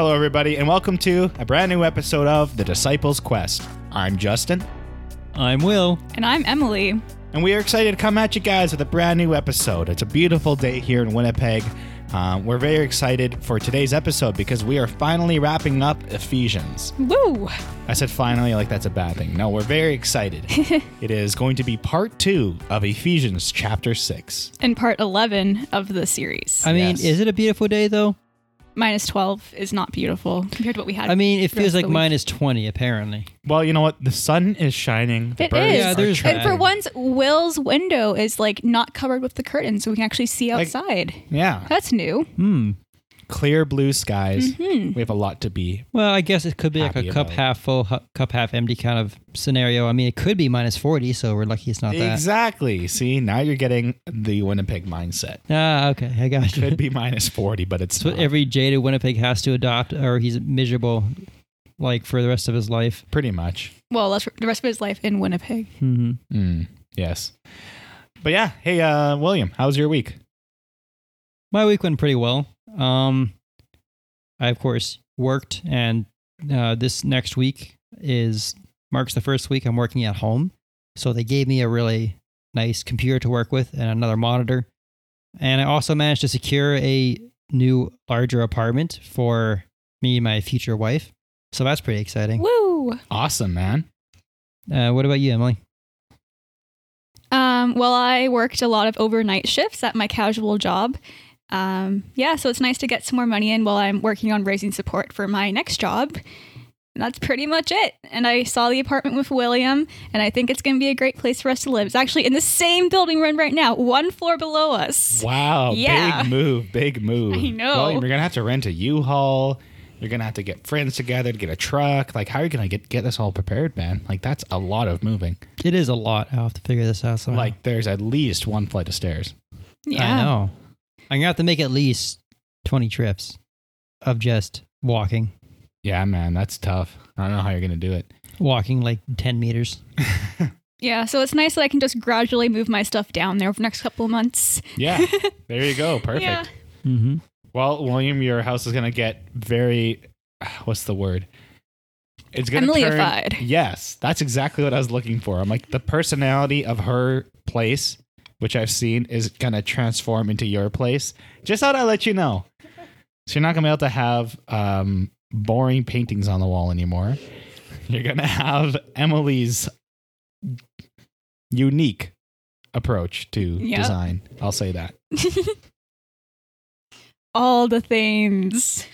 Hello, everybody, and welcome to a brand new episode of The Disciples Quest. I'm Justyn, I'm Will. And I'm Emily. and we are excited to come at you guys with a brand new episode. It's a beautiful day here in Winnipeg. Um, we're very excited for today's episode because we are finally wrapping up Ephesians. Woo! I said finally, like that's a bad thing. No, we're very excited. it is going to be part two of Ephesians chapter 6. And part 11 of the series. I mean, Yes. is it a beautiful day though? Minus 12 is not beautiful compared to what we had. I mean, it feels like minus 20 apparently. Well, you know what? The sun is shining. The It birds is. Yeah, are there's chirping. And for once, Will's window is like not covered with the curtain, so we can actually see Like- outside. Yeah. That's new. Hmm. Clear blue skies. Mhm. We have a lot to be. Well, I guess it could be like a cup about. half full, hu- cup half empty kind of scenario. I mean, it could be minus 40, so we're lucky it's not that. Exactly. See, now you're getting the Winnipeg mindset. Ah, okay. I got you. Could be minus 40, but it's That's what not. every jaded Winnipeg has to adopt, or he's miserable like for the rest of his life. pretty much. Well, that's the rest of his life in Winnipeg. Mm-hmm. Mm, yes. But yeah, hey, uh, William, how's your week? My week went pretty well. Um, I of course worked, and uh, this next week is marks the first week I'm working at home. So they gave me a really nice computer to work with and another monitor, and I also managed to secure a new larger apartment for me and my future wife. So that's pretty exciting. Woo! Awesome, man. Uh, what about you, Emily? Um, well, I worked a lot of overnight shifts at my casual job. Um, yeah, so it's nice to get some more money in while I'm working on raising support for my next job. And that's pretty much it. And I saw the apartment with William, and I think it's going to be a great place for us to live. It's actually in the same building we're in right now, one floor below us. Wow. Yeah. Big move. Big move. I know. William, you're going to have to rent a U-Haul. You're going to have to get friends together to get a truck. Like, how are you going to get, get this all prepared, man? Like, that's a lot of moving. It is a lot. I'll have to figure this out. Somehow. Like, there's at least one flight of stairs. Yeah. I know. I'm gonna have to make at least 20 trips of just walking, Yeah, man, that's tough. I don't know how you're going to do it. walking like 10 meters. Yeah, so it's nice that I can just gradually move my stuff down there over the next couple of months. Yeah. there you go. Perfect. Yeah. Mm-hmm. Well, William, your house is going to get very, what's the word? It's going to Emilyified. Yes, that's exactly what I was looking for. I'm like, the personality of her place, which I've seen, is going to transform into your place. Just thought I'd let you know. So you're not going to be able to have um, boring paintings on the wall anymore. You're going to have Emily's unique approach to Yep. design. I'll say that. All the things.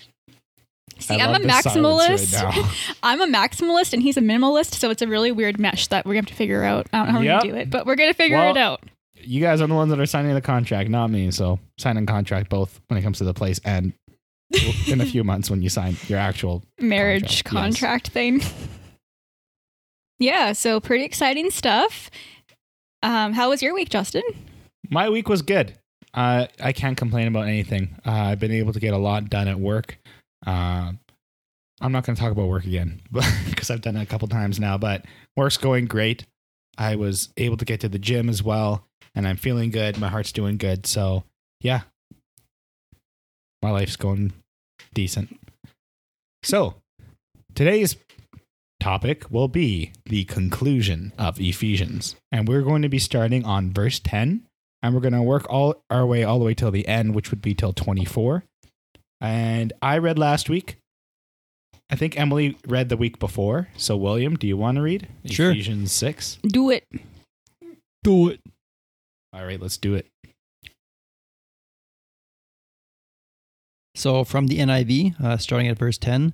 See, I I'm a maximalist. right. I'm a maximalist and he's a minimalist, so it's a really weird mesh that we're gonna have to figure out. I don't know how we're gonna do it, but we're gonna figure Well, it out. You guys are the ones that are signing the contract, not me. So signing contract both when it comes to the place and in a few months when you sign your actual. Marriage contract, contract thing. yeah, so pretty exciting stuff. Um, how was your week, Justyn? My week was good. Uh, I can't complain about anything. Uh, I've been able to get a lot done at work. Uh, I'm not going to talk about work again because I've done it a couple times now, but work's going great. I was able to get to the gym as well, and I'm feeling good. My heart's doing good. So, yeah, my life's going decent. So, today's topic will be the conclusion of Ephesians. And we're going to be starting on verse 10 and we're going to work all our way all the way till the end, which would be till 24. And I read last week. I think Emily read the week before. So, William, do you want to read Sure. Ephesians 6? Do it. Do it. All right, let's do it. So from the NIV, uh, starting at verse 10.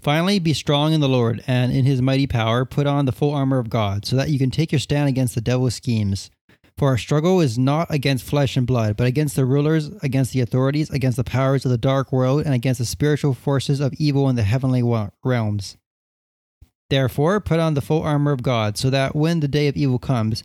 Finally, be strong in the Lord and in his mighty power, put on the full armor of God, so that you can take your stand against the devil's schemes. For our struggle is not against flesh and blood, but against the rulers, against the authorities, against the powers of the dark world, and against the spiritual forces of evil in the heavenly realms. Therefore, put on the full armor of God, so that when the day of evil comes,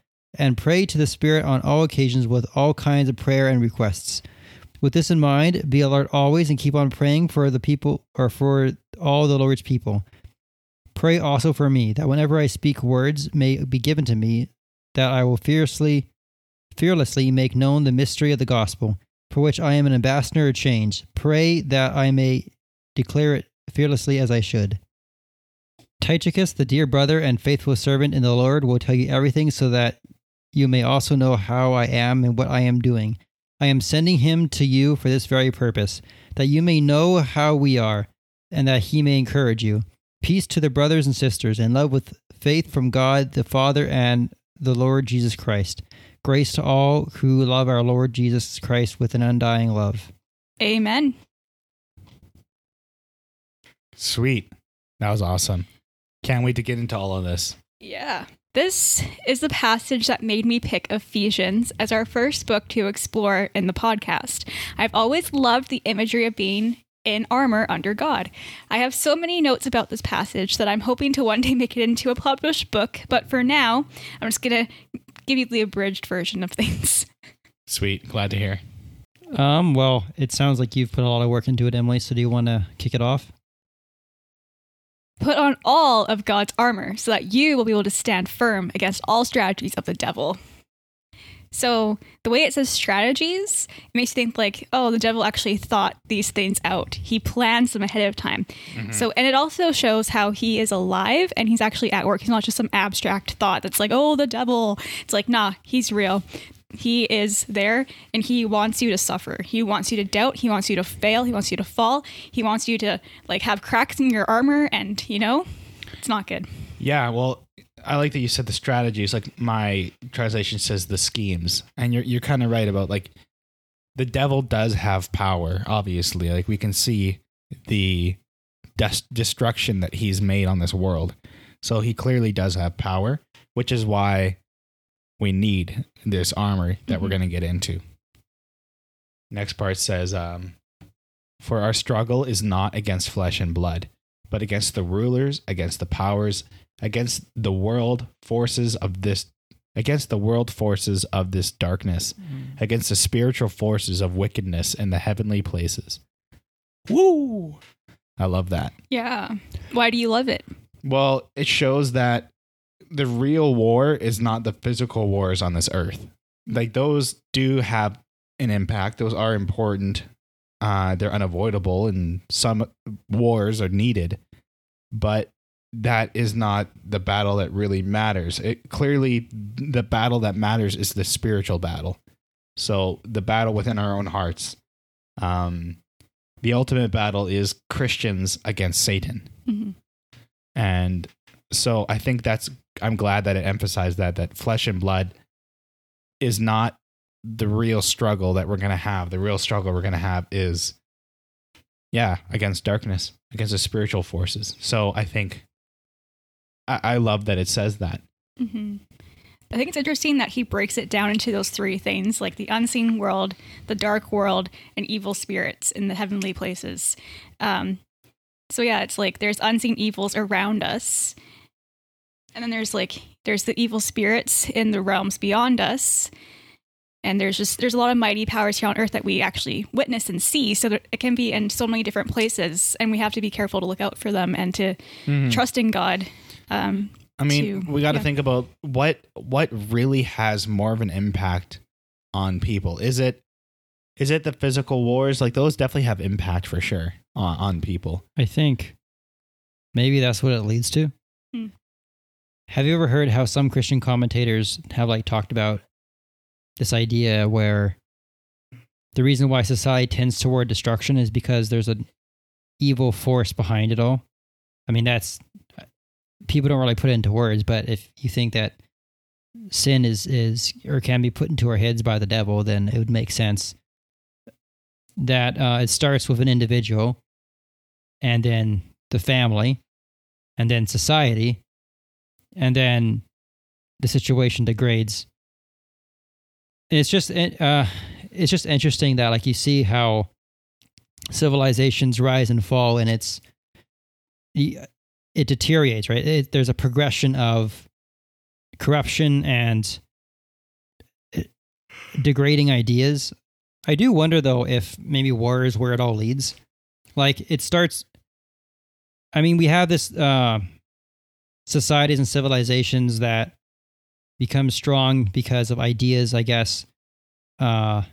and pray to the Spirit on all occasions with all kinds of prayer and requests. With this in mind, be alert always and keep on praying for the people or for all the Lord's people. Pray also for me, that whenever I speak words may be given to me, that I will fiercely fearlessly make known the mystery of the gospel, for which I am an ambassador of change. Pray that I may declare it fearlessly as I should. Tychicus, the dear brother and faithful servant in the Lord, will tell you everything so that you may also know how I am and what I am doing. I am sending him to you for this very purpose, that you may know how we are, and that he may encourage you. Peace to the brothers and sisters, and love with faith from God the Father and the Lord Jesus Christ. Grace to all who love our Lord Jesus Christ with an undying love. Amen. Sweet. That was awesome. Can't wait to get into all of this. Yeah. This is the passage that made me pick Ephesians as our first book to explore in the podcast. I've always loved the imagery of being in armor under God. I have so many notes about this passage that I'm hoping to one day make it into a published book, but for now, I'm just going to give you the abridged version of things. Sweet. Glad to hear. Um, well, it sounds like you've put a lot of work into it, Emily. So do you want to kick it off? Put on all of God's armor so that you will be able to stand firm against all strategies of the devil. So the way it says strategies, it makes you think like, oh, the devil actually thought these things out. He plans them ahead of time. Mm-hmm. So and it also shows how he is alive and he's actually at work. He's not just some abstract thought that's like, oh, the devil. It's like, nah, he's real. He is there and he wants you to suffer. He wants you to doubt. He wants you to fail. He wants you to fall. He wants you to like have cracks in your armor and, you know, it's not good. Yeah, well, I like that you said the strategies. Like my translation says the schemes, and you're you're kind of right about like the devil does have power. Obviously, like we can see the des- destruction that he's made on this world. So he clearly does have power, which is why we need this armor that we're Mhm. going to get into. Next part says, um, "For our struggle is not against flesh and blood." but against the rulers, against the powers, against the world forces of this against the world forces of this darkness, against the spiritual forces of wickedness in the heavenly places. Woo! I love that. Yeah. Why do you love it? Well, it shows that the real war is not the physical wars on this earth. Like those do have an impact. Those are important. Uh, they're unavoidable, and some wars are needed. But that is not the battle that really matters. It clearly the battle that matters is the spiritual battle. So the battle within our own hearts. Um, the ultimate battle is Christians against Satan. Mhm. And so I think that's I'm glad that it emphasized that that flesh and blood is not the real struggle that we're going to have. The real struggle we're going to have is yeah, against darkness, against the spiritual forces. So I think I, I love that it says that. hmm I think it's interesting that he breaks it down into those three things like the unseen world, the dark world, and evil spirits in the heavenly places. Um, so, yeah, it's like there's unseen evils around us. And then there's like, there's the evil spirits in the realms beyond us. And there's just, there's a lot of mighty powers here on earth that we actually witness and see. So that it can be in so many different places. And we have to be careful to look out for them and to trust in God. Um, I mean, to- we got to yeah. think about what what really has more of an impact on people. Is it is it the physical wars? Like those definitely have impact for sure on, on people. I think maybe that's what it leads to. Hmm. Have you ever heard how some Christian commentators have like talked about this idea where the reason why society tends toward destruction is because there's an evil force behind it all? I mean, that's people don't really put it into words, but if you think that sin is is or can be put into our heads by the devil, then it would make sense that uh, it starts with an individual and then the family, and then society, and then the situation degrades. It's just uh, it's just interesting that like you see how civilizations rise and fall, and it's it deteriorates, right? It, there's a progression of corruption and uh, degrading ideas. I do wonder though if maybe war is where it all leads. Like it starts. I mean, we have this uh, societies and civilizations that become strong because of ideas, I guess, uh,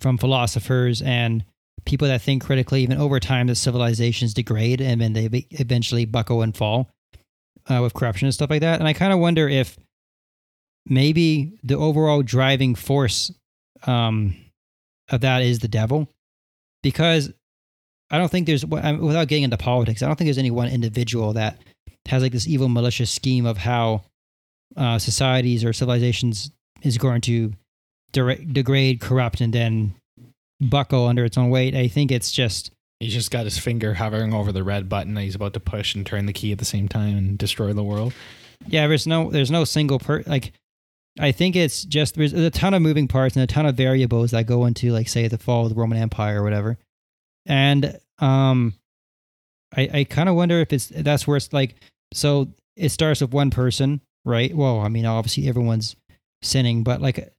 from philosophers and people that think critically. Even over time, the civilizations degrade and then they eventually buckle and fall uh, with corruption and stuff like that. And I kind of wonder if maybe the overall driving force um, of that is the devil, because I don't think there's without getting into politics. I don't think there's any one individual that has like this evil malicious scheme of how uh, societies or civilizations is going to de- degrade, corrupt, and then buckle under its own weight. I think it's just He's just got his finger hovering over the red button that he's about to push and turn the key at the same time and destroy the world. yeah. There's no there's no single per like. I think it's just there's a ton of moving parts and a ton of variables that go into like say the fall of the Roman Empire or whatever, and um, I I kind of wonder if it's that's where it's like so it starts with one person, right? Well, I mean obviously everyone's sinning, but like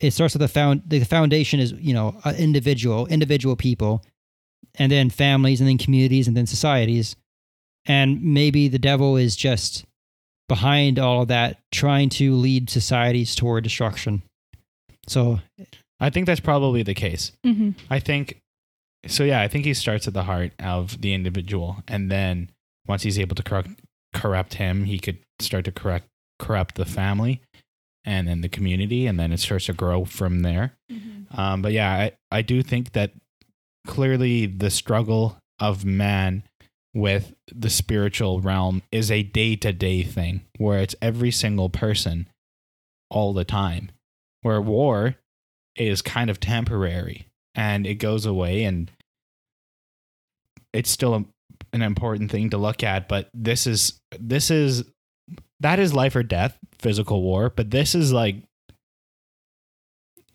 it starts with the found the foundation is you know uh, individual individual people and then families and then communities and then societies and maybe the devil is just behind all of that trying to lead societies toward destruction so I think that's probably the case. hmm I think so. Yeah, I think he starts at the heart of the individual, and then once he's able to corrupt, corrupt him, he could start to correct corrupt the family, and then the community, and then it starts to grow from there. Um, but yeah, I, I do think that clearly the struggle of man with the spiritual realm is a day to day thing where it's every single person all the time. Where war is kind of temporary and it goes away and it's still a, an important thing to look at but this is this is that is life or death physical war but this is like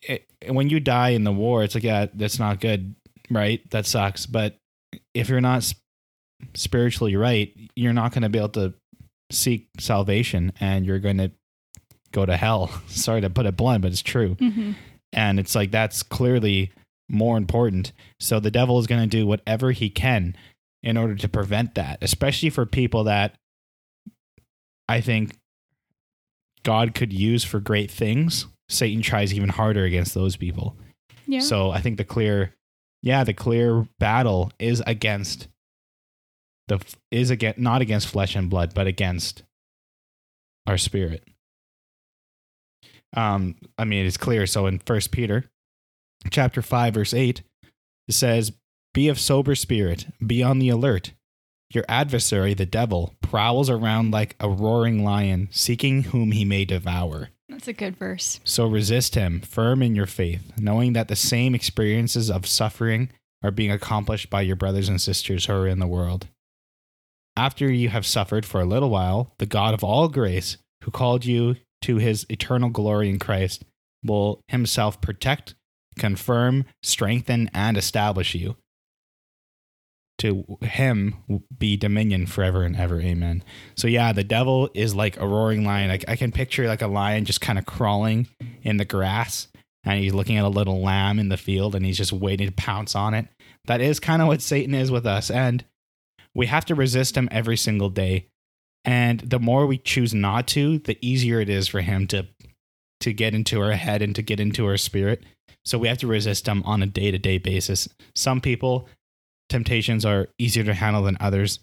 it, when you die in the war it's like yeah that's not good right? That sucks but if you're not spiritually right you're not going to be able to seek salvation and you're going to go to hell. Sorry to put it blunt but it's true. Hmm and it's like that's clearly more important. So the devil is going to do whatever he can in order to prevent that, especially for people that I think God could use for great things. Satan tries even harder against those people. Yeah. So I think the clear, yeah, the clear battle is against the is against not against flesh and blood, but against our spirit. Um, I mean, it's clear. So in First Peter, chapter five, verse eight, it says, "Be of sober spirit, be on the alert. Your adversary, the devil, prowls around like a roaring lion, seeking whom he may devour." That's a good verse. So resist him, firm in your faith, knowing that the same experiences of suffering are being accomplished by your brothers and sisters who are in the world. After you have suffered for a little while, the God of all grace, who called you to his eternal glory in Christ, will himself protect, confirm, strengthen, and establish you. To him be dominion forever and ever. Amen. So yeah, the devil is like a roaring lion. I, I can picture like a lion just kind of crawling in the grass and he's looking at a little lamb in the field and he's just waiting to pounce on it. That is kind of what Satan is with us. And we have to resist him every single day. And the more we choose not to, the easier it is for him to to get into our head and to get into our spirit. So we have to resist them on a day-to-day basis. Some people temptations are easier to handle than others,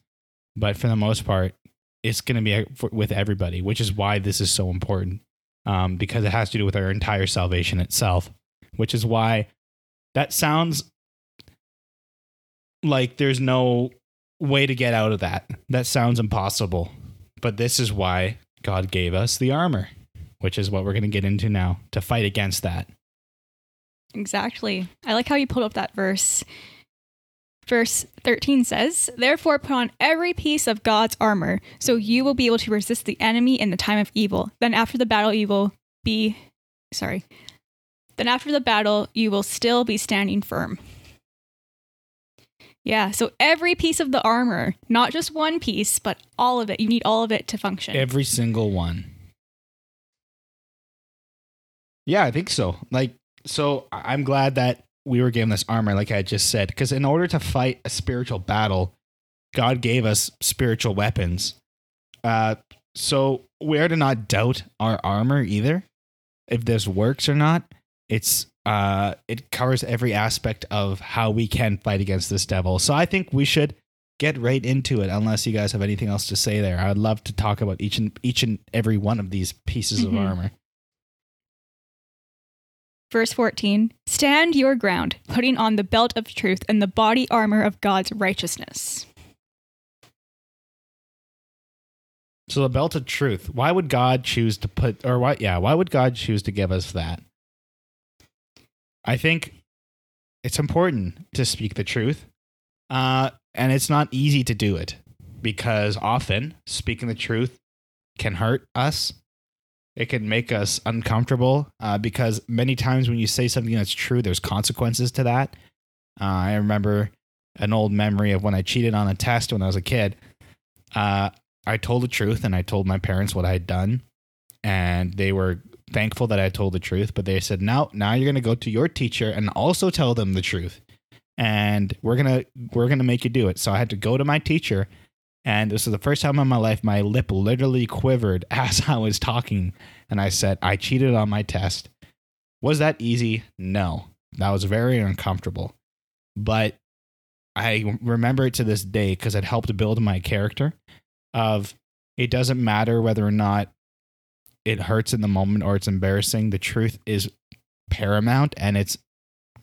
but for the most part, it's going to be with everybody, which is why this is so important um, because it has to do with our entire salvation itself, which is why that sounds like there's no way to get out of that. That sounds impossible. But this is why God gave us the armor, which is what we're going to get into now to fight against that. Exactly. I like how you pulled up that verse. Verse 13 says, Therefore, put on every piece of God's armor, so you will be able to resist the enemy in the time of evil. Then, after the battle, you will be, sorry, then after the battle, you will still be standing firm. Yeah, so every piece of the armor, not just one piece, but all of it. You need all of it to function. Every single one. Yeah, I think so. Like, so I- I'm glad that we were given this armor, like I just said, because in order to fight a spiritual battle, God gave us spiritual weapons. Uh, so we are to not doubt our armor either. If this works or not, it's uh, it covers every aspect of how we can fight against this devil. So I think we should get right into it. Unless you guys have anything else to say there, I'd love to talk about each and each and every one of these pieces Mhm. of armor. Verse 14 Stand your ground, putting on the belt of truth and the body armor of God's righteousness. So the belt of truth. Why would God choose to put or why yeah, why would God choose to give us that? I think it's important to speak the truth. Uh and it's not easy to do it because often speaking the truth can hurt us. It can make us uncomfortable uh, because many times when you say something that's true, there's consequences to that. Uh, I remember an old memory of when I cheated on a test when I was a kid. Uh, I told the truth and I told my parents what I had done, and they were thankful that I told the truth. But they said, "Now, now you're going to go to your teacher and also tell them the truth, and we're gonna we're gonna make you do it." So I had to go to my teacher, and this is the first time in my life my lip literally quivered as I was talking, and I said, "I cheated on my test." Was that easy? No, that was very uncomfortable, but I remember it to this day because it helped build my character of it doesn't matter whether or not it hurts in the moment or it's embarrassing. The truth is paramount and it's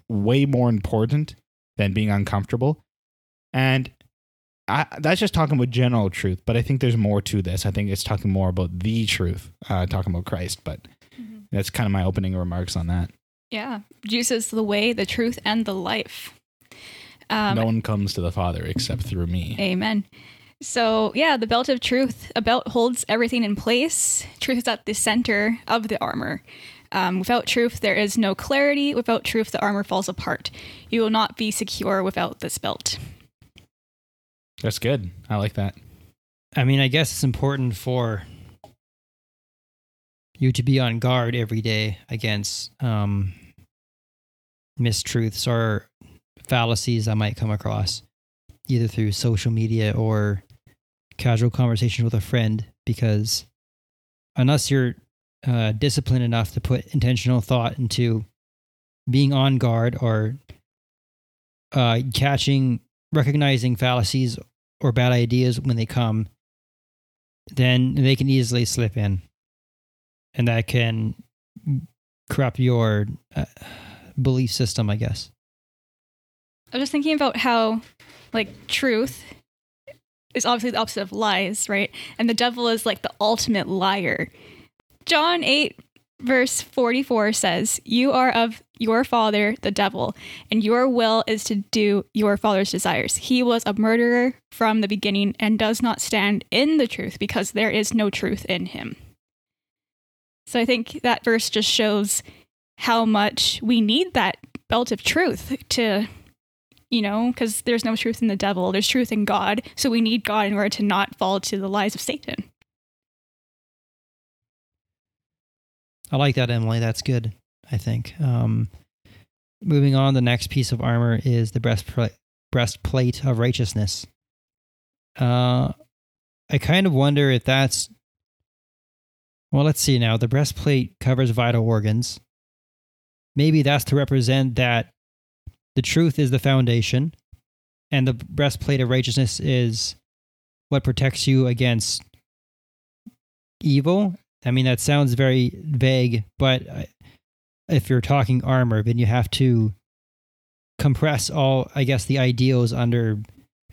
way more important than being uncomfortable. And I, that's just talking about general truth, but I think there's more to this. I think it's talking more about the truth, uh, talking about Christ. But that's kind of my opening remarks on that. Yeah, Jesus the way, the truth, and the life. Um, no one comes to the Father except through me. Amen. So, yeah, the belt of truth, a belt holds everything in place. Truth is at the center of the armor. Um, without truth, there is no clarity. Without truth, the armor falls apart. You will not be secure without this belt. That's good. I like that. I mean, I guess it's important for you to be on guard every day against um, mistruths or fallacies I might come across, either through social media or casual conversation with a friend, because unless you're uh, disciplined enough to put intentional thought into being on guard or uh, catching, recognizing fallacies or bad ideas when they come, then they can easily slip in. And that can corrupt your uh, belief system, I guess. I was just thinking about how, like, truth is obviously the opposite of lies, right? And the devil is like the ultimate liar. John 8, verse 44 says, You are of your father, the devil, and your will is to do your father's desires. He was a murderer from the beginning and does not stand in the truth because there is no truth in him. So I think that verse just shows how much we need that belt of truth to you know, because there's no truth in the devil, there's truth in God. So we need God in order to not fall to the lies of Satan. I like that, Emily. That's good, I think. Um, moving on, the next piece of armor is the breastplate, breastplate of righteousness. Uh, I kind of wonder if that's. Well, let's see now. The breastplate covers vital organs. Maybe that's to represent that the truth is the foundation, and the breastplate of righteousness is what protects you against evil. I mean, that sounds very vague, but uh, if you're talking armor, then you have to compress all, I guess, the ideals under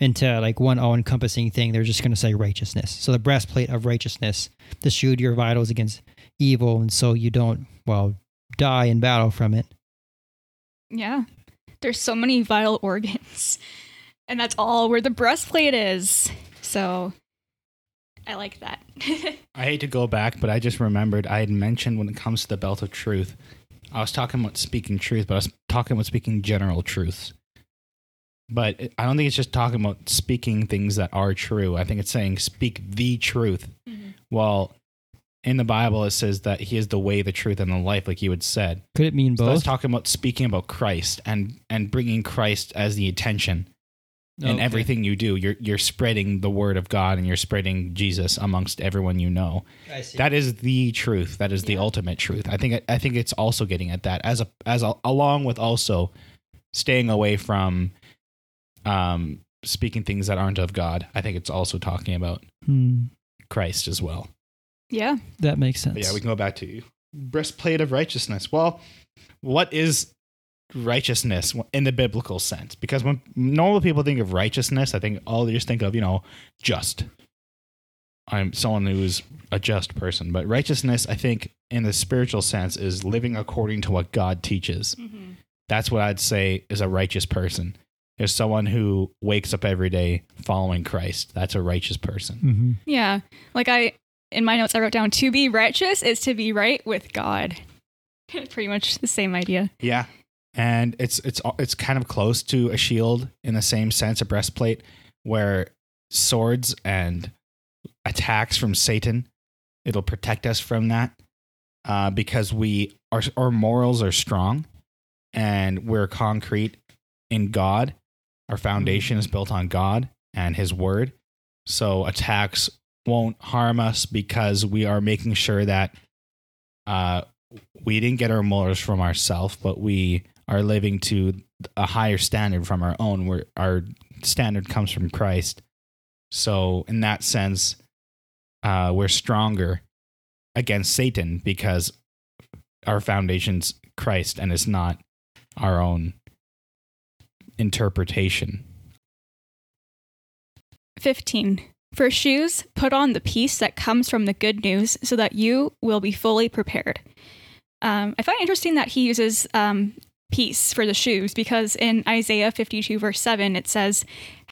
into like one all-encompassing thing. They're just going to say righteousness. So the breastplate of righteousness to shield your vitals against evil, and so you don't, well, die in battle from it. Yeah. There's so many vital organs. And that's all where the breastplate is. So I like that. I hate to go back, but I just remembered I had mentioned when it comes to the belt of truth, I was talking about speaking truth, but I was talking about speaking general truths. but I don't think it's just talking about speaking things that are true. I think it's saying speak the truth. Mm-hmm. Well, in the Bible, it says that He is the way, the truth, and the life, like you had said. Could it mean So that's both? talking about speaking about Christ and and bringing Christ as the attention in Okay. everything you do. You're you're spreading the word of God and you're spreading Jesus amongst everyone you know. I see. That is the truth. That is the ultimate truth. I think I think it's also getting at that as a as a, along with also staying away from um speaking things that aren't of God. I think it's also talking about Hmm, Christ as well. Yeah. that makes sense. But yeah, we can go back to you. breastplate of righteousness. Well, what is righteousness in the biblical sense? Because when normal people think of righteousness, I think all they just think of, you know, just. I'm someone who's a just person. But righteousness, I think, in the spiritual sense, is living according to what God teaches. That's what I'd say is a righteous person. Is someone who wakes up every day following Christ. That's a righteous person. hmm Yeah. Like I, in my notes, I wrote down to be righteous is to be right with God. Pretty much the same idea. Yeah, and it's it's it's kind of close to a shield in the same sense, a breastplate, where swords and attacks from Satan, it'll protect us from that, uh, because we our our morals are strong, and we're concrete in God. Our foundation is built on God and His Word, so attacks won't harm us because we are making sure that uh, we didn't get our morals from ourselves, but we are living to a higher standard from our own. Where our standard comes from Christ. So in that sense, uh, we're stronger against Satan because our foundation's Christ and it's not our own interpretation. 15. For shoes, put on the peace that comes from the good news so that you will be fully prepared. Um, I find it interesting that he uses um, peace for the shoes because in Isaiah 52, verse 7, it says,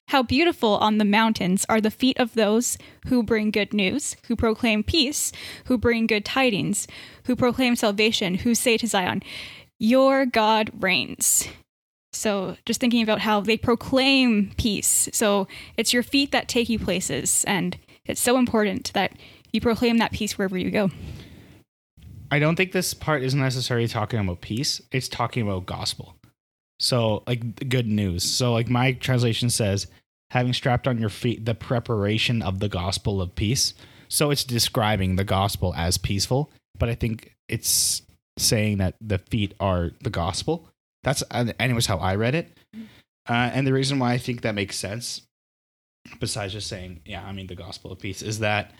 How beautiful on the mountains are the feet of those who bring good news, who proclaim peace, who bring good tidings, who proclaim salvation, who say to Zion, Your God reigns. So just thinking about how they proclaim peace. So it's your feet that take you places, and it's so important that you proclaim that peace wherever you go. I don't think this part is necessarily talking about peace. It's talking about gospel. So, like good news. So, like my translation says, having strapped on your feet the preparation of the gospel of peace. So, it's describing the gospel as peaceful, but I think it's saying that the feet are the gospel. That's, anyways, how I read it. Uh, and the reason why I think that makes sense, besides just saying, yeah, I mean, the gospel of peace, is that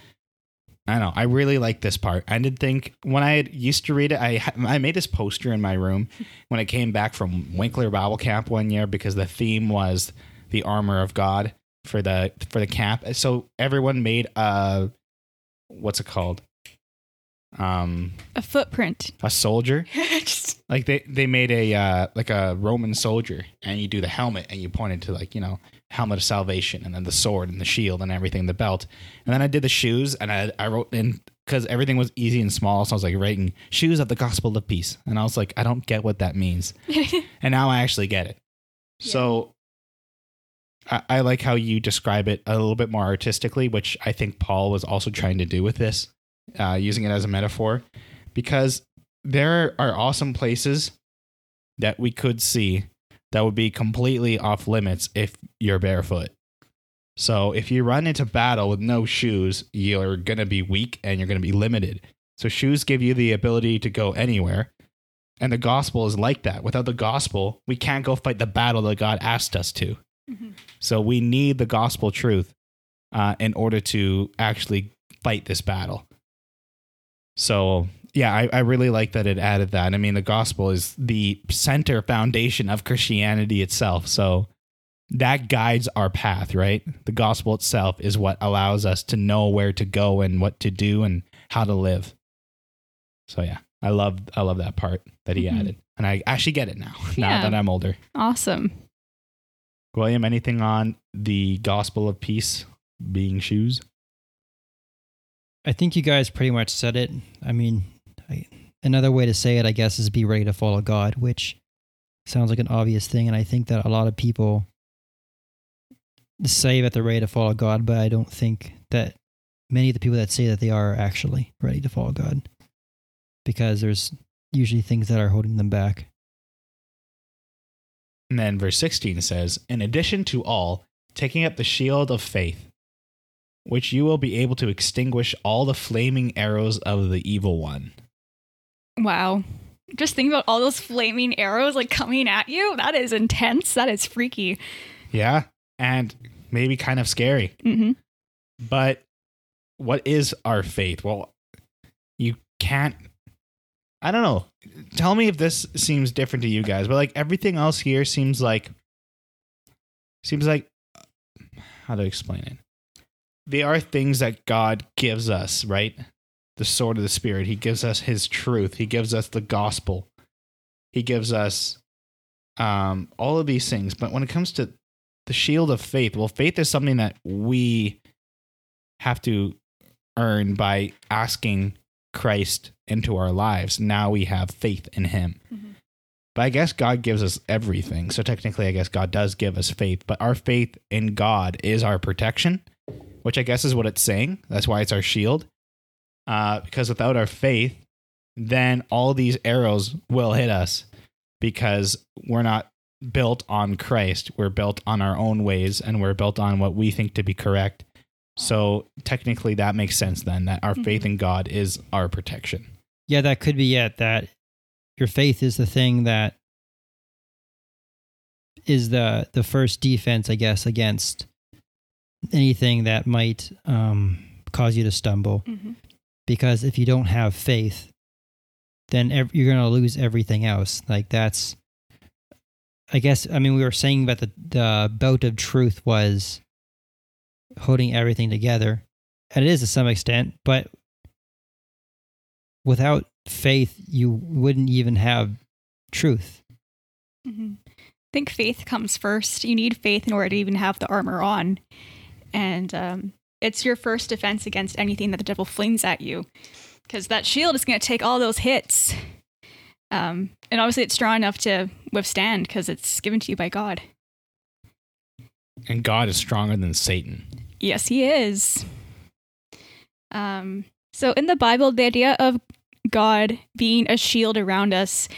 I know. I really like this part. I did think when I had used to read it, I I made this poster in my room when I came back from Winkler Bible Camp one year because the theme was the armor of God for the for the camp. So everyone made a what's it called? Um, A footprint. a soldier. Just- Like they they made a uh, like a Roman soldier, and you do the helmet, and you pointed to like you know helmet of salvation, and then the sword and the shield and everything, the belt, and then I did the shoes, and I I wrote in because everything was easy and small, so I was like writing shoes of the gospel of peace, and I was like I don't get what that means, and now I actually get it. So I, I like how you describe it a little bit more artistically, which I think Paul was also trying to do with this, uh, using it as a metaphor, because there are awesome places that we could see that would be completely off limits if you're barefoot. So if you run into battle with no shoes, you're going to be weak and you're going to be limited. So shoes give you the ability to go anywhere. And the gospel is like that. Without the gospel, we can't go fight the battle that God asked us to. Mhm. So we need the gospel truth uh, in order to actually fight this battle. So yeah, I, I really like that it added that. I mean, the gospel is the center foundation of Christianity itself. So that guides our path, right? The gospel itself is what allows us to know where to go and what to do and how to live. So yeah, I love I love that part that he Mhm. added. And I actually get it now, now Yeah. that I'm older. awesome. William, anything on the gospel of peace being shoes? I think you guys pretty much said it. I mean, I, another way to say it, I guess, is be ready to follow God, which sounds like an obvious thing. And I think that a lot of people say that they're ready to follow God, but I don't think that many of the people that say that they are actually ready to follow God because there's usually things that are holding them back. And then verse 16 says, In addition to all, taking up the shield of faith, which you will be able to extinguish all the flaming arrows of the evil one. Wow. Just think about all those flaming arrows like coming at you. That is intense. That is freaky. Yeah. And maybe kind of scary. hmm But what is our faith? Well, you can't. I don't know. Tell me if this seems different to you guys, but like everything else here seems like. Seems like. How to explain it? They are things that God gives us, right? The sword of the Spirit. He gives us His truth. He gives us the gospel. He gives us um, all of these things. But when it comes to the shield of faith, well, faith is something that we have to earn by asking Christ into our lives. Now we have faith in Him. Mhm. But I guess God gives us everything. So technically, I guess God does give us faith. But our faith in God is our protection, which I guess is what it's saying. That's why it's our shield. Uh, because without our faith, then all these arrows will hit us because we're not built on Christ. We're built on our own ways and we're built on what we think to be correct. So technically, that makes sense then that our faith in God is our protection. Yeah, that could be it. That your faith is the thing that is the the first defense, I guess, against anything that might um, cause you to stumble. hmm Because if you don't have faith, then ev- you're going to lose everything else. Like that's, I guess. I mean, we were saying that the the belt of truth was holding everything together, and it is to some extent, but without faith, you wouldn't even have truth. hmm I think faith comes first. You need faith in order to even have the armor on. And um, it's your first defense against anything that the devil flings at you. Because that shield is going to take all those hits. Um, and obviously, it's strong enough to withstand because it's given to you by God. And God is stronger than Satan. Yes, he is. Um, so in the Bible, the idea of God being a shield around us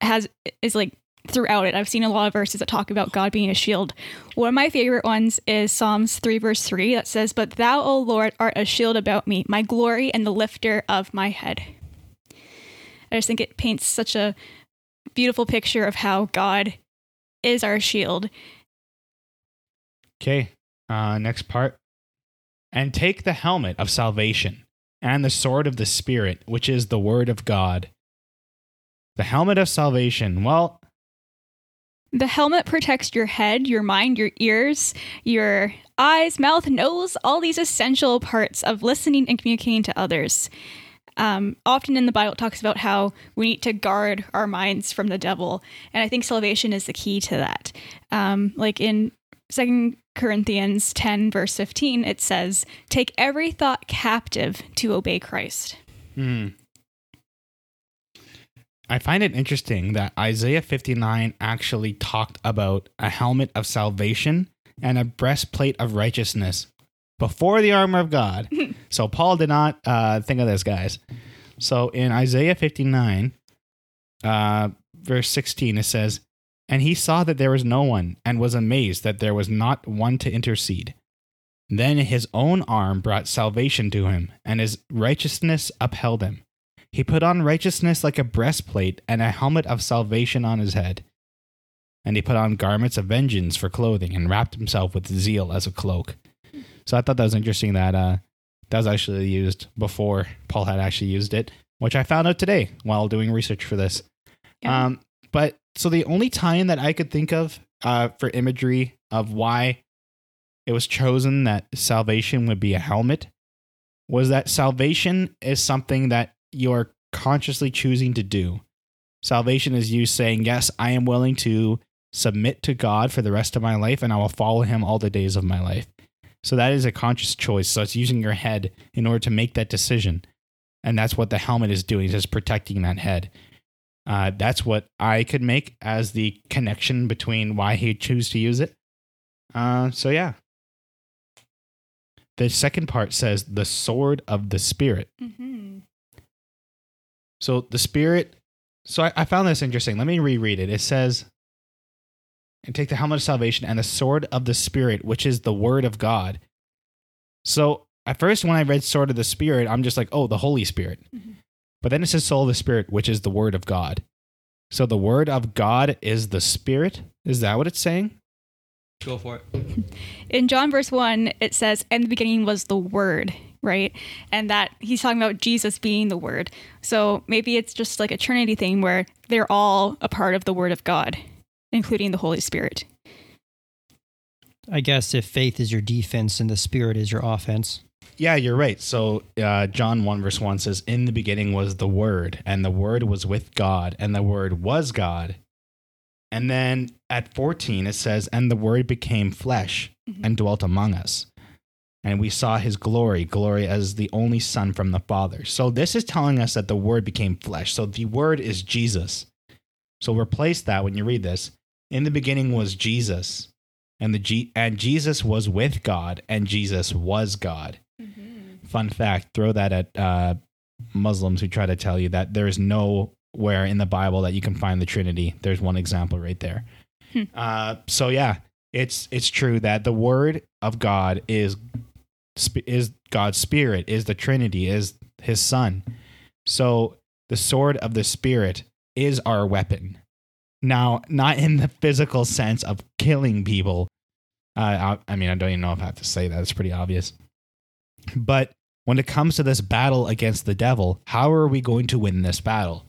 has is like throughout it. I've seen a lot of verses that talk about God being a shield. One of my favorite ones is Psalms 3 verse 3 that says, "But thou, O Lord, art a shield about me, my glory and the lifter of my head." I just think it paints such a beautiful picture of how God is our shield. Okay. Uh, next part. And take the helmet of salvation and the sword of the Spirit, which is the word of God. The helmet of salvation. Well, The helmet protects your head, your mind, your ears, your eyes, mouth, nose, all these essential parts of listening and communicating to others. Um, often in the Bible, it talks about how we need to guard our minds from the devil. And I think salvation is the key to that. Um, like in Second Corinthians 10, verse 15, it says, Take every thought captive to obey Christ. Hmm. I find it interesting that Isaiah 59 actually talked about a helmet of salvation and a breastplate of righteousness before the armor of God. so Paul did not uh, think of this, guys. So in Isaiah 59, uh, verse 16, it says, And he saw that there was no one and was amazed that there was not one to intercede. Then his own arm brought salvation to him, and his righteousness upheld him. He put on righteousness like a breastplate and a helmet of salvation on his head. And he put on garments of vengeance for clothing and wrapped himself with zeal as a cloak. So I thought that was interesting that uh, that was actually used before Paul had actually used it, which I found out today while doing research for this. Yeah. Um, but so the only tie-in that I could think of uh, for imagery of why it was chosen that salvation would be a helmet was that salvation is something that you're consciously choosing to do. Salvation is you saying, Yes, I am willing to submit to God for the rest of my life and I will follow him all the days of my life. So that is a conscious choice. So it's using your head in order to make that decision. And that's what the helmet is doing, is just protecting that head. Uh, that's what I could make as the connection between why he choose to use it. Uh, so yeah, the second part says the sword of the spirit. Mm-hmm. So the spirit. So I, I found this interesting. Let me reread it. It says, "And take the helmet of salvation and the sword of the spirit, which is the word of God." So at first, when I read sword of the spirit, I'm just like, "Oh, the Holy Spirit." Mhm. But then it says sword of the spirit, which is the word of God. So the word of God is the spirit. Is that what it's saying? Go for it. In John verse 1, it says, In the beginning was the Word, right? And that he's talking about Jesus being the Word. So maybe it's just like a Trinity thing where they're all a part of the Word of God, including the Holy Spirit. I guess if faith is your defense and the spirit is your offense. Yeah, you're right. So uh, John 1 verse 1 says, In the beginning was the Word, and the Word was with God, and the Word was God. And then at 14, it says, And the Word became flesh Mhm. and dwelt among us. And we saw his glory, glory as the only Son from the Father. So this is telling us that the Word became flesh. So the Word is Jesus. So replace that when you read this. In the beginning was Jesus, and the G- and Jesus was with God, and Jesus was God fun fact throw that at uh, muslims who try to tell you that there is nowhere in the bible that you can find the trinity there's one example right there Hmm. uh, so yeah it's it's true that the word of god is is god's spirit is the trinity is his son. So the sword of the spirit is our weapon. Now not in the physical sense of killing people. Uh, I, I mean i don't even know if i have to say that. It's pretty obvious. But when it comes to this battle against the devil, how are we going to win this battle?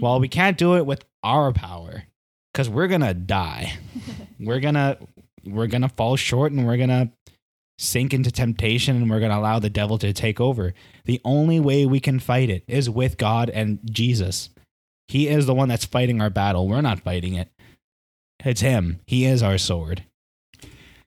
Well, we can't do it with our power because we're gonna die. we're gonna we're gonna fall short and we're gonna sink into temptation and we're gonna allow the devil to take over. The only way we can fight it is with God and Jesus. He is the one that's fighting our battle. We're not fighting it. It's him. He is our sword.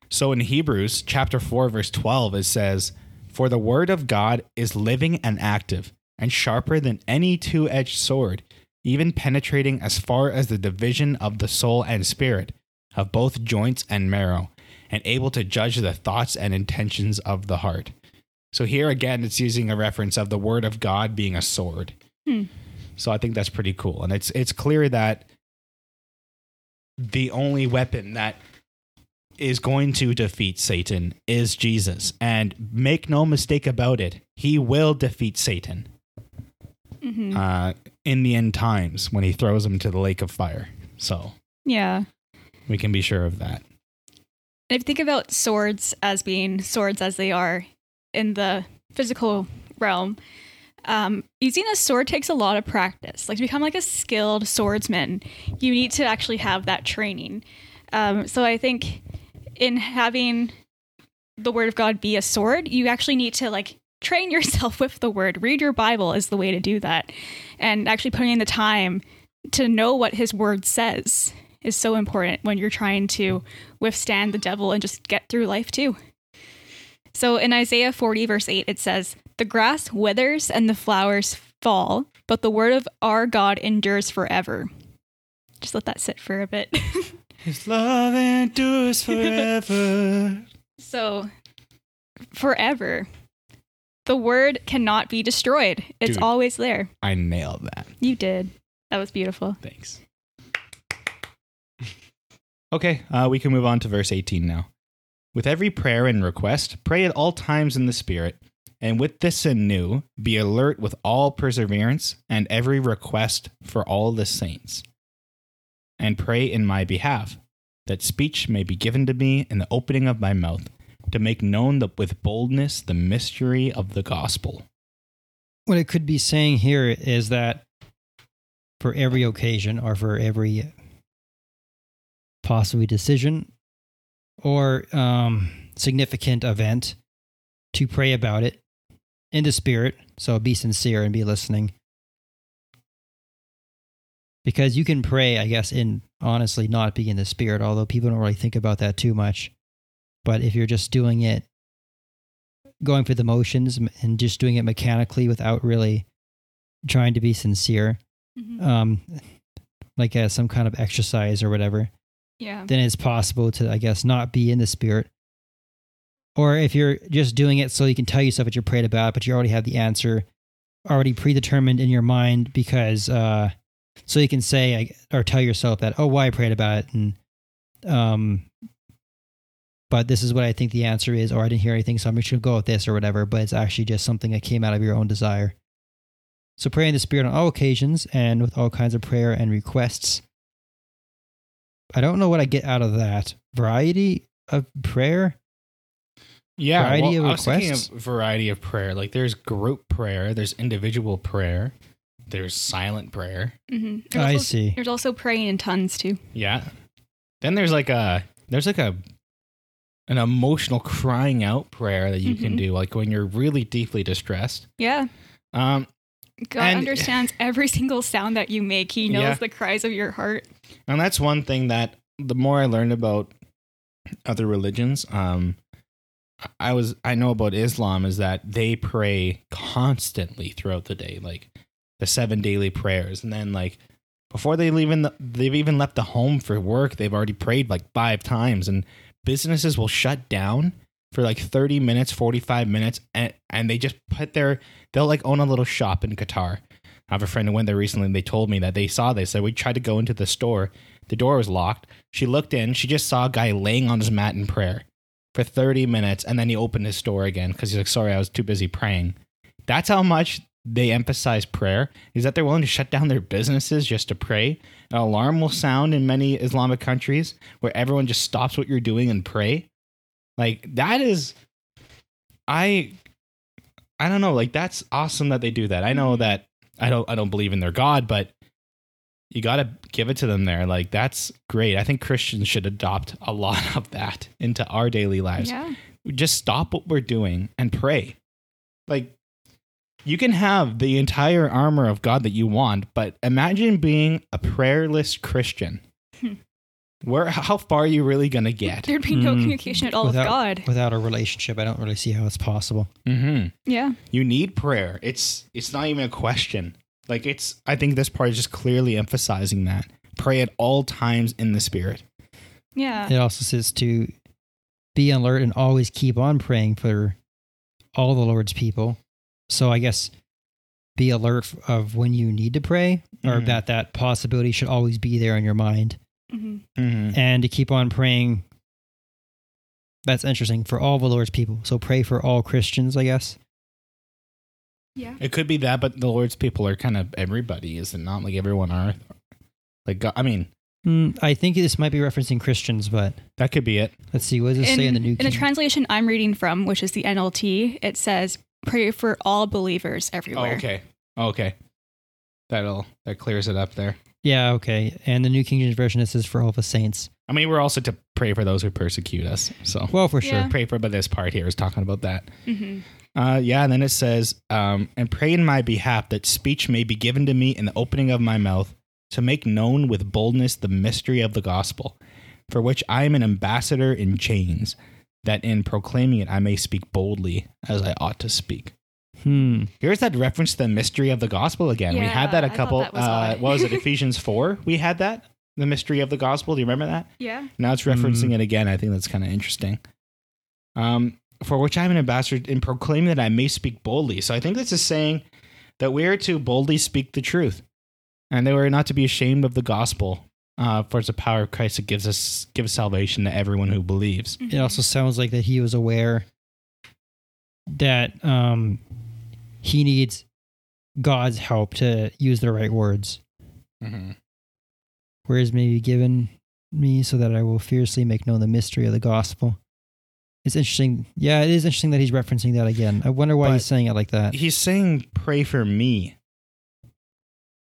So in Hebrews chapter 4 verse 12 it says, "For the word of God is living and active, and sharper than any two-edged sword, even penetrating as far as the division of the soul and spirit, of both joints and marrow, and able to judge the thoughts and intentions of the heart." So here again it's using a reference of the word of God being a sword. Hmm. So I think that's pretty cool. And it's it's clear that the only weapon that is going to defeat Satan is Jesus. And make no mistake about it, he will defeat Satan hmm uh, in the end times when he throws him to the lake of fire. So yeah. we can be sure of that. If you think about swords as being swords as they are in the physical realm, um, using a sword takes a lot of practice. Like to become like a skilled swordsman, you need to actually have that training. Um, so I think in having the word of God be a sword, you actually need to like train yourself with the word. Read your Bible is the way to do that, and actually putting in the time to know what His word says is so important when you're trying to withstand the devil and just get through life too. So in Isaiah 40, verse 8, it says, The grass withers and the flowers fall, but the word of our God endures forever. Just let that sit for a bit. His love endures forever. so, forever. The word cannot be destroyed, it's Dude. always there. I nailed that. You did. That was beautiful. Thanks. Okay, uh, we can move on to verse 18 now. With every prayer and request, pray at all times in the Spirit, and with this anew, be alert with all perseverance and every request for all the saints. And pray in my behalf, that speech may be given to me in the opening of my mouth, to make known the, with boldness the mystery of the gospel. What it could be saying here is that for every occasion or for every possibly decision or um, significant event, to pray about it in the spirit. So be sincere and be listening. Because you can pray, I guess, in honestly not be in the spirit, although people don't really think about that too much. But if you're just doing it, going for the motions and just doing it mechanically without really trying to be sincere, um, like as some kind of exercise or whatever, Then it's possible to, I guess, not be in the spirit. or if you're just doing it so you can tell yourself what you're prayed about, but you already have the answer already predetermined in your mind because uh, so you can say or tell yourself that oh, why I prayed about it, and um, but this is what I think the answer is, or I didn't hear anything, so I'm just gonna go with this or whatever. But it's actually just something that came out of your own desire. So pray in the Spirit on all occasions and with all kinds of prayer and requests. I don't know what I get out of that variety of prayer. Yeah, Variety well, of I was thinking requests? of variety of prayer. Like there's group prayer, there's individual prayer, there's silent prayer. hmm I also, see. There's also praying in tongues too. Yeah. Then there's like a there's like a an emotional crying out prayer that you can Mhm. do, like when you're really deeply distressed. Yeah. Um, God And- understands every single sound that you make. He knows Yeah. the cries of your heart. and that's one thing that the more I learned about other religions, um, I was I know about Islam is that they pray constantly throughout the day, like the seven daily prayers, and then like before they leave in the, they've even left the home for work, they've already prayed like five times, and businesses will shut down for like 30 minutes 45 minutes and, and they just put their they'll like own a little shop in qatar. I have a friend who went there recently and they told me that they saw this. That we tried to go into the store. The door was locked. She looked in. She just saw a guy laying on his mat in prayer for 30 minutes and then he opened his store again because he's like sorry i was too busy praying. That's how much they emphasize prayer is that they're willing to shut down their businesses just to pray. An alarm will sound in many islamic countries where everyone just stops what you're doing and pray like that is i i don't know like that's awesome that they do that i know mm-hmm. that i don't i don't believe in their god but you got to give it to them there like that's great i think christians should adopt a lot of that into our daily lives Yeah. just stop what we're doing and pray. Like you can have the entire armor of God that you want, but imagine being a prayerless Christian. Hmm. Where how far are you really going to get? There'd be no Mm. communication at all Without- with God. Without a relationship, I don't really see how it's possible. Mhm. Yeah. You need prayer. It's it's not even a question. Like it's I think this part is just clearly emphasizing that. Pray at all times in the spirit. Yeah. It also says to be alert and always keep on praying for all the Lord's people. So I guess be alert of when you need to pray, or Mhm. that that possibility should always be there in your mind, hmm Mhm. and to keep on praying. That's interesting for all the Lord's people. So pray for all Christians, I guess. Yeah. It could be that, but the Lord's people are kind of everybody, is it not? Like everyone on earth. Like God, I mean, Mm, I think this might be referencing Christians, but that could be it. let's see. What does it In, say in the New in the translation I'm reading from, which is the NLT, it says, pray for all believers Oh, everywhere. okay. Oh, okay. That'll that clears it up there. Yeah, okay. And the New King James Version, it says for all the saints. I mean, we're also to pray for those who persecute us. So Well, for sure. Yeah. pray for, but this part here is talking about that. hmm Uh, yeah, and then it says, um, and pray in my behalf that speech may be given to me in the opening of my mouth to make known with boldness the mystery of the gospel, for which I am an ambassador in chains, that in proclaiming it I may speak boldly as I ought to speak. Hmm. Here's that reference to the mystery of the gospel again. we had that a Yeah, I thought couple. that was uh, what was it? Ephesians four. We had that the mystery of the gospel. Do you remember that? Yeah. Now it's referencing Mm. it again. I think that's kind of interesting. Um, for which I am an ambassador in proclaiming that I may speak boldly. So I think this is saying that we are to boldly speak the truth, and that we're not to be ashamed of the gospel. Uh, for it's the power of Christ that gives us gives salvation to everyone who believes. It also sounds like that he was aware that um, he needs God's help to use the right words. Mm-hmm. Whereas maybe given me so that I will fiercely make known the mystery of the gospel. It's interesting. Yeah, it is interesting that he's referencing that again. I wonder why But- he's saying it like that. He's saying, "Pray for me."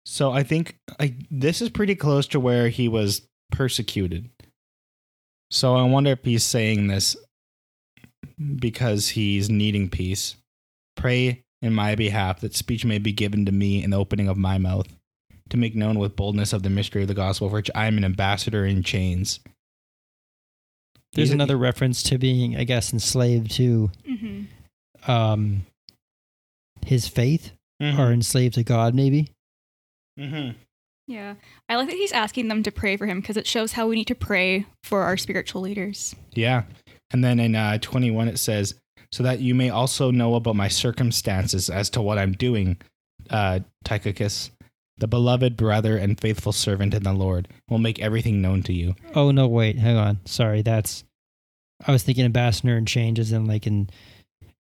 So I think like this is pretty close to where he was persecuted. So I wonder if he's saying this because he's needing peace. Pray in my behalf that speech may be given to me in the opening of my mouth, to make known with boldness of the mystery of the gospel, for which I am an ambassador in chains. There's He's- another reference to being, I guess, enslaved to hmm um, his faith Mm-hmm. or enslaved to God, maybe. Mhm. Yeah. I like that he's asking them to pray for him because it shows how we need to pray for our spiritual leaders. Yeah. And then in uh, 21, it says, So that you may also know about my circumstances as to what I'm doing, uh, Tychicus, the beloved brother and faithful servant in the Lord, will make everything known to you. Oh no, wait, hang on. Sorry, that's. I was thinking ambassador and changes and like in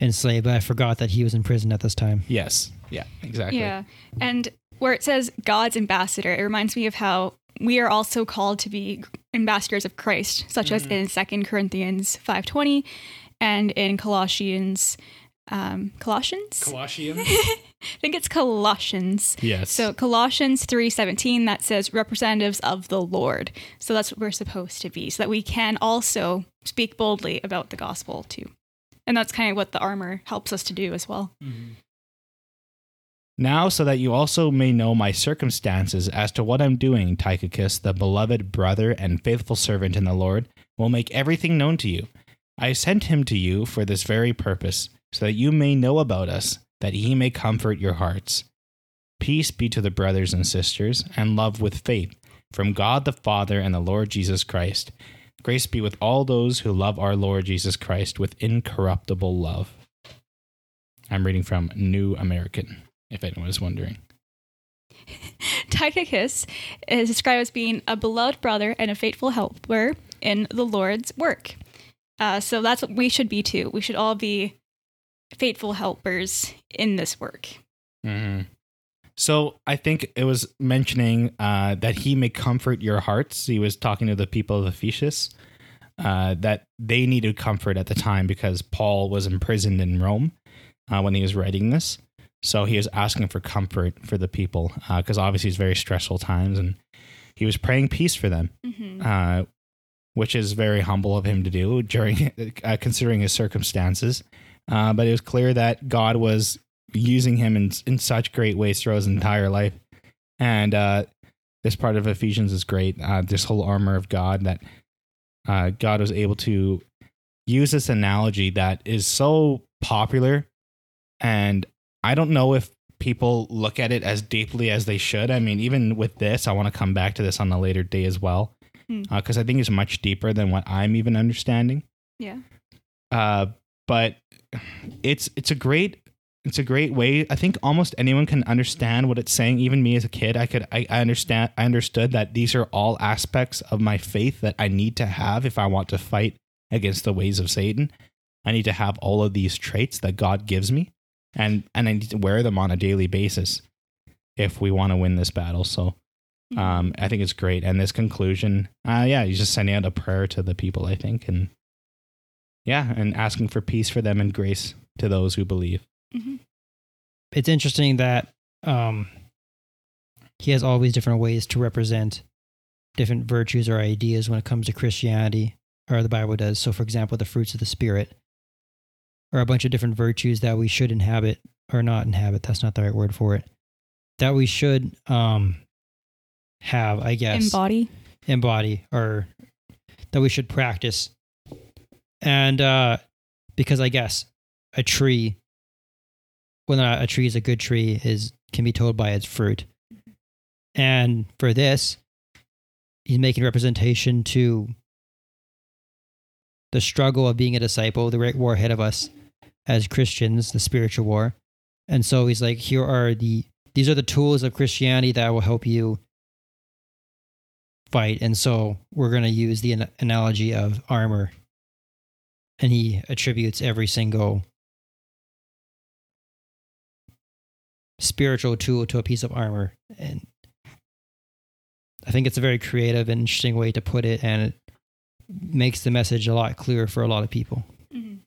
enslaved, but I forgot that he was in prison at this time. Yes. Yeah, exactly. Yeah. And where it says God's ambassador, it reminds me of how we are also called to be ambassadors of Christ, such as in Second Corinthians 5.20 and in Colossians um, Colossians? Colossians? I think it's Colossians. yes. So Colossians 3:17 that says representatives of the Lord. So that's what we're supposed to be so that we can also speak boldly about the gospel too. And that's kind of what the armor helps us to do as well. Now, so that you also may know my circumstances as to what I'm doing, Tychicus, the beloved brother and faithful servant in the Lord, will make everything known to you. I sent him to you for this very purpose, so that you may know about us, that he may comfort your hearts. Peace be to the brothers and sisters, and love with faith, from God the Father and the Lord Jesus Christ. Grace be with all those who love our Lord Jesus Christ with incorruptible love. I'm reading from New American, if anyone is wondering. Tychicus eh, is described as being a beloved brother and a faithful helper in the Lord's work. Uh, so that's what we should be too. We should all be faithful helpers in this work. Mm-hmm. So I think it was mentioning uh, that he may comfort your hearts. He was talking to the people of Ephesus uh, that they needed comfort at the time because Paul was imprisoned in Rome uh, when he was writing this. So he was asking for comfort for the people because obviously it's very stressful times, and he was praying peace for them, hmm uh, which is very humble of him to do during uh, considering his circumstances. Uh, but it was clear that God was using him in in such great ways throughout his entire life, and uh, this part of Ephesians is great. Uh, this whole armor of God that uh, God was able to use this analogy that is so popular, and I don't know if people look at it as deeply as they should. I mean, even with this, I want to come back to this on a later day as well, Because I think it's much deeper than what I'm even understanding Yeah. uh, but it's it's a great it's a great way. I think almost anyone can understand what it's saying. Even me as a kid, I could I, I understand I understood that these are all aspects of my faith that I need to have if I want to fight against the ways of Satan. I need to have all of these traits that God gives me, and and I need to wear them on a daily basis if we want to win this battle. So um, I think it's great. And this conclusion, uh, yeah, he's just sending out a prayer to the people, I think, and yeah, and asking for peace for them and grace to those who believe. Mhm. It's interesting that um, he has all these different ways to represent different virtues or ideas when it comes to Christianity, or the Bible does. So, for example, the fruits of the Spirit are a bunch of different virtues that we should inhabit or not inhabit. That's not the right word for it. That we should um, have, I guess Embody. embody or that we should practice. And uh, because I guess a tree, whether or not a tree is a good tree, is can be told by its fruit. And for this, he's making representation to the struggle of being a disciple, the great war ahead of us as Christians, the spiritual war. And so he's like, here are the these are the tools of Christianity that will help you fight. And so we're going to use the an- analogy of armor. And he attributes every single spiritual tool to a piece of armor. And I think it's a very creative and interesting way to put it. And it makes the message a lot clearer for a lot of people. Mhm.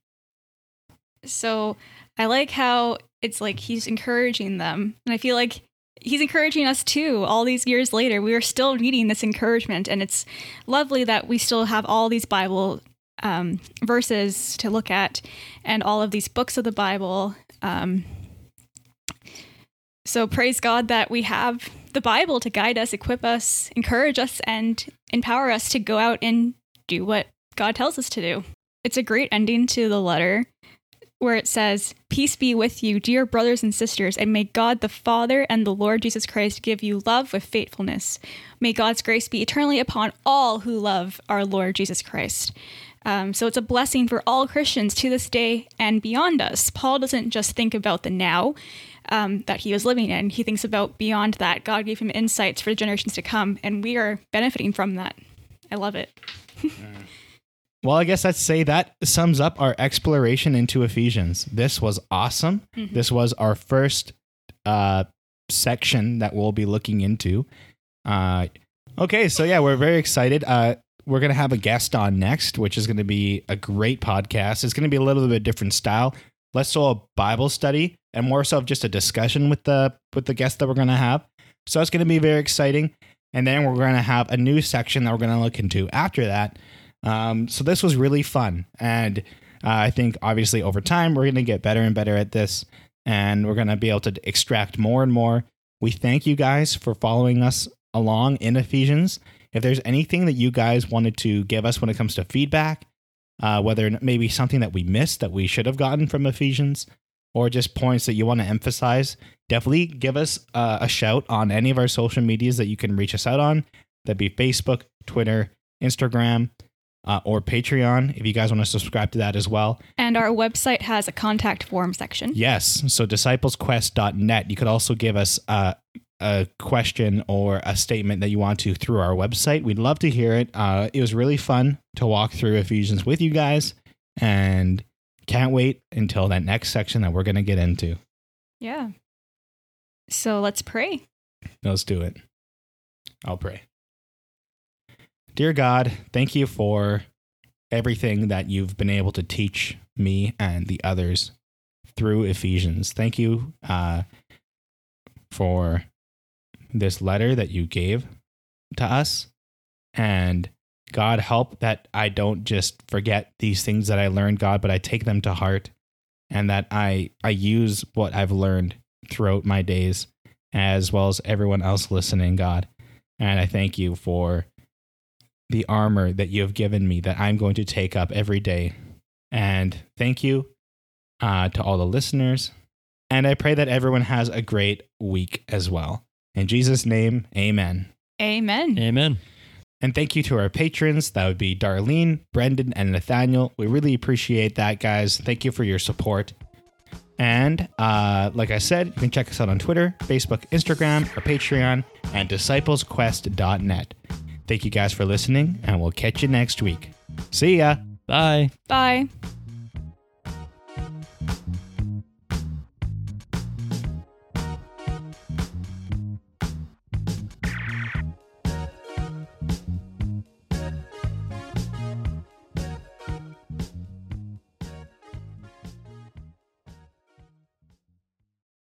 So I like how it's like he's encouraging them. And I feel like he's encouraging us too. All these years later, we are still needing this encouragement. And it's lovely that we still have all these Bible um, verses to look at and all of these books of the Bible. Um, so praise God that we have the Bible to guide us, equip us, encourage us, and empower us to go out and do what God tells us to do. It's a great ending to the letter where it says, Peace be with you, dear brothers and sisters, and may God the Father and the Lord Jesus Christ give you love with faithfulness. May God's grace be eternally upon all who love our Lord Jesus Christ. Um, so it's a blessing for all Christians to this day and beyond us. Paul doesn't just think about the now um, that he was living in, he thinks about beyond that. God gave him insights for the generations to come, and we are benefiting from that. I love it. Well, I guess I'd say that sums up our exploration into Ephesians. This was awesome. Mhm. This was our first uh, section that we'll be looking into. Uh, okay, so yeah, we're very excited. Uh, we're going to have a guest on next, which is going to be a great podcast. It's going to be a little bit different style, less so a Bible study and more so of just a discussion with the with the guest that we're going to have. So it's going to be very exciting. And then we're going to have a new section that we're going to look into after that. Um, so this was really fun, and uh, I think obviously over time we're going to get better and better at this, and we're going to be able to extract more and more. We thank you guys for following us along in Ephesians. If there's anything that you guys wanted to give us when it comes to feedback, uh, whether maybe something that we missed that we should have gotten from Ephesians, or just points that you want to emphasize, definitely give us uh, a shout on any of our social medias that you can reach us out on. That'd be Facebook, Twitter, Instagram, uh, or Patreon if you guys want to subscribe to that as well. And our website has a contact form section. Yes. So disciplesquest.net. You could also give us uh, a question or a statement that you want to through our website. We'd love to hear it. Uh, it was really fun to walk through Ephesians with you guys and can't wait until that next section that we're going to get into. Yeah. So let's pray. Let's do it. I'll pray. Dear God, thank you for everything that you've been able to teach me and the others through Ephesians. Thank you uh, for this letter that you gave to us. And God, help that I don't just forget these things that I learned, God, but I take them to heart and that I, I use what I've learned throughout my days as well as everyone else listening, God. And I thank you for the armor that you have given me that I'm going to take up every day. And thank you uh, to all the listeners. And I pray that everyone has a great week as well. In Jesus' name, amen. Amen. Amen. And thank you to our patrons. That would be Darlene, Brendan, and Nathaniel. We really appreciate that, guys. Thank you for your support. And uh, like I said, you can check us out on Twitter, Facebook, Instagram, our Patreon, and disciplesquest.net. Thank you guys for listening, and we'll catch you next week. See ya. Bye. Bye.